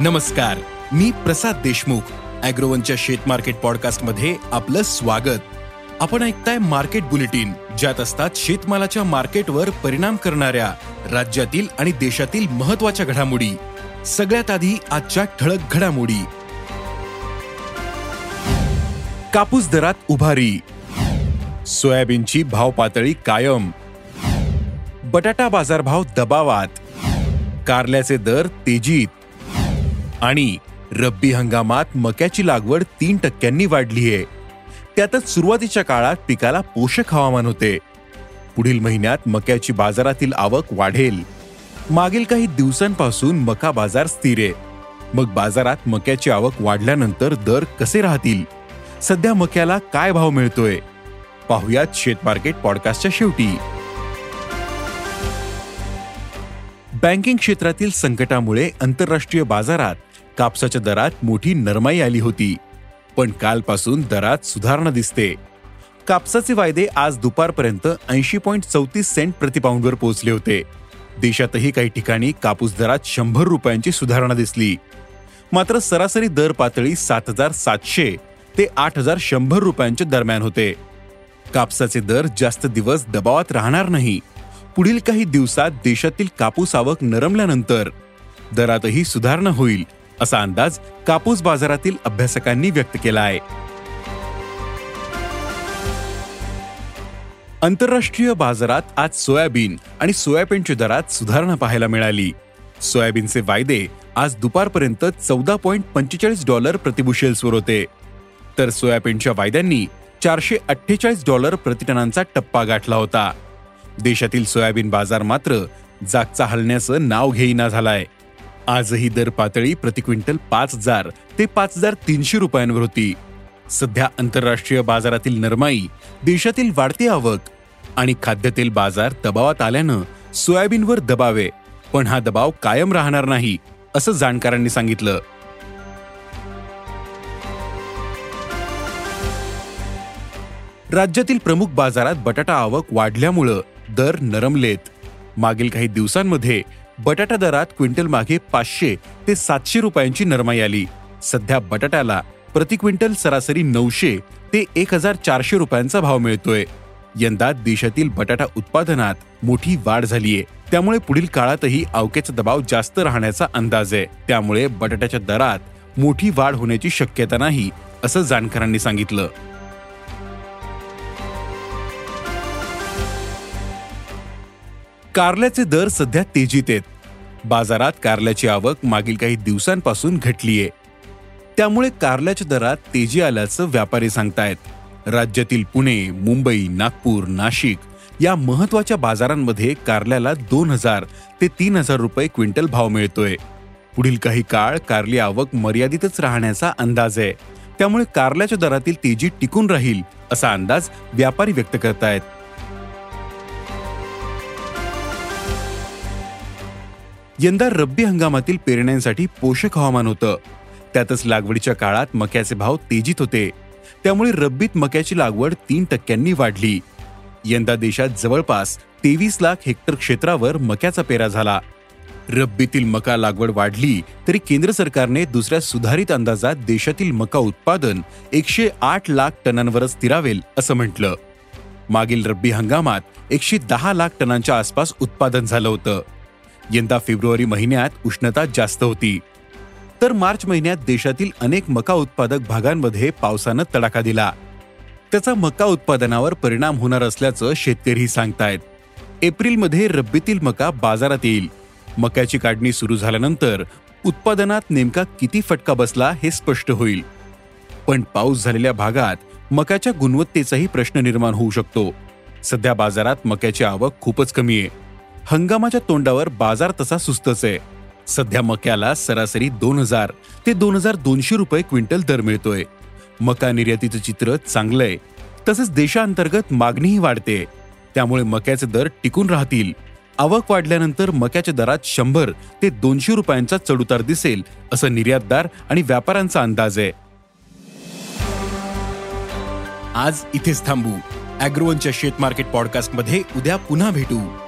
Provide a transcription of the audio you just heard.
नमस्कार मी प्रसाद देशमुख अॅग्रोवनच्या शेत मार्केट पॉडकास्टमध्ये आपलं स्वागत. आपण ऐकताय मार्केट बुलेटिन ज्यात असतात शेतमालाच्या मार्केटवर परिणाम करणाऱ्या राज्यातील आणि देशातील महत्त्वाच्या घडामोडी. सगळ्यात आधी आजच्या ठळक घडामोडी. कापूस दरात उभारी. सोयाबीनची भाव पातळी कायम. बटाटा बाजारभाव दबावात. कारल्याचे दर तेजीत. आणि रब्बी हंगामात मक्याची लागवड तीन टक्क्यांनी वाढली आहे. त्यातच सुरुवातीच्या काळात पिकाला पोषक हवामान होते. पुढील महिन्यात मक्याची बाजारातील आवक वाढेल. मागील काही दिवसांपासून मका बाजार स्थिर आहे. मग बाजारात मक्याची आवक वाढल्यानंतर दर कसे राहतील? सध्या मक्याला काय भाव मिळतोय? पाहुयात शेत मार्केट पॉडकास्टच्या शेवटी. बँकिंग क्षेत्रातील संकटामुळे आंतरराष्ट्रीय बाजारात कापसाच्या दरात मोठी नरमाई आली होती. पण कालपासून दरात सुधारणा दिसते. कापसाचे वायदे आज दुपारपर्यंत ऐंशी पॉईंट चौतीस सेंट प्रतिपाऊंडवर पोहोचले होते. देशातही काही ठिकाणी कापूस दरात शंभर रुपयांची सुधारणा दिसली. मात्र सरासरी दर पातळी सात हजार सातशे ते आठ हजार शंभर रुपयांच्या दरम्यान होते. कापसाचे दर जास्त दिवस दबावात राहणार नाही. पुढील काही दिवसात देशातील कापूस आवक नरमल्यानंतर दरातही सुधारणा होईल. असा अंदाज कापूस बाजारातील अभ्यासकांनी व्यक्त केला आहे. आंतरराष्ट्रीय बाजारात आज सोयाबीन आणि सोयाबीनच्या दरात सुधारणा पाहायला मिळाली. सोयाबीनचे वायदे आज दुपारपर्यंत चौदा पॉईंट पंचेचाळीस डॉलर प्रतिबुशेल्सवर होते. तर सोयाबीनच्या वायद्यांनी चारशे अठ्ठेचाळीस डॉलर प्रतिटनांचा टप्पा गाठला होता. देशातील सोयाबीन बाजार मात्र जागचा हलण्याचं नाव घेईना झालाय. आजही दर पातळी प्रति क्विंटल पाच हजार ते पाच हजार तीनशे रुपयांवर होती. सध्या आंतरराष्ट्रीय बाजारातील नरमाई देशातील वाढती आवक आणि खाद्यतेल बाजार दबावात आल्यानं सोयाबीनवर दबावे पण हा दबाव कायम राहणार नाही असं जाणकारांनी सांगितलं. राज्यातील प्रमुख बाजारात बटाटा आवक वाढल्यामुळं दर नरमलेत. मागील काही दिवसांमध्ये बटाटा दरात क्विंटल मागे पाचशे ते सातशे रुपयांची नरमाई आली. सध्या बटाट्याला प्रति क्विंटल सरासरी नऊशे ते एक हजार चारशे रुपयांचा भाव मिळतोय. यंदा देशातील बटाटा उत्पादनात मोठी वाढ झालीय. त्यामुळे पुढील काळातही अवकेचा दबाव जास्त राहण्याचा अंदाज आहे. त्यामुळे बटाट्याच्या दरात मोठी वाढ होण्याची शक्यता नाही असं जाणकारांनी सांगितलं. कारल्याचे दर सध्या तेजीत आहेत. बाजारात कारल्याची आवक मागील काही दिवसांपासून घटलीये. त्यामुळे कारल्याच्या दरात तेजी आल्याचं व्यापारी सांगतायत. राज्यातील पुणे मुंबई नागपूर नाशिक या महत्त्वाच्या बाजारांमध्ये कारल्याला दोन हजार ते तीन हजार रुपये क्विंटल भाव मिळतोय. पुढील काही काळ कारली आवक मर्यादितच राहण्याचा अंदाज आहे. त्यामुळे कारल्याच्या दरातील तेजी टिकून राहील असा अंदाज व्यापारी व्यक्त करतायत. यंदा रब्बी हंगामातील पेरण्यांसाठी पोषक हवामान होतं. त्यातच लागवडीच्या काळात मक्याचे भाव तेजीत होते. त्यामुळे रब्बीत मक्याची लागवड तीन टक्क्यांनी वाढली. यंदा देशात जवळपास तेवीस लाख हेक्टर क्षेत्रावर मक्याचा पेरा झाला. रब्बीतील मका लागवड वाढली तरी केंद्र सरकारने दुसऱ्या सुधारित अंदाजात देशातील मका उत्पादन एकशे आठ लाख टनांवरच स्थिरावेल असं म्हटलं. मागील रब्बी हंगामात एकशे दहा लाख टनांच्या आसपास उत्पादन झालं होतं. यंदा फेब्रुवारी महिन्यात उष्णता जास्त होती. तर मार्च महिन्यात देशातील अनेक मका उत्पादक भागांमध्ये पावसानं तडाखा दिला. त्याचा मका उत्पादनावर परिणाम होणार असल्याचं शेतकरी सांगतायत. एप्रिलमध्ये रब्बीतील मका बाजारात येईल. मक्याची काढणी सुरू झाल्यानंतर उत्पादनात नेमका किती फटका बसला हे स्पष्ट होईल. पण पाऊस झालेल्या भागात मक्याच्या गुणवत्तेचाही प्रश्न निर्माण होऊ शकतो. सध्या बाजारात मक्याची आवक खूपच कमी आहे. हंगामाच्या तोंडावर बाजार तसा सुस्तच आहे. सध्या मक्याला सरासरी दोन हजार ते दोन हजार दोनशे रुपये क्विंटल दर मिळतोय. मका निर्यातीचं चित्र चांगलं आहे. तसंच देशांतर्गत मागणीही वाढते. त्यामुळे मक्याचे दर टिकून राहतील. आवक वाढल्यानंतर मक्याच्या दरात शंभर ते दोनशे रुपयांचा चढउतार दिसेल असं निर्यातदार आणि व्यापाऱ्यांचा अंदाज आहे. आज इथेच थांबू. अॅग्रोवनच्या शेत मार्केट पॉडकास्टमध्ये उद्या पुन्हा भेटू.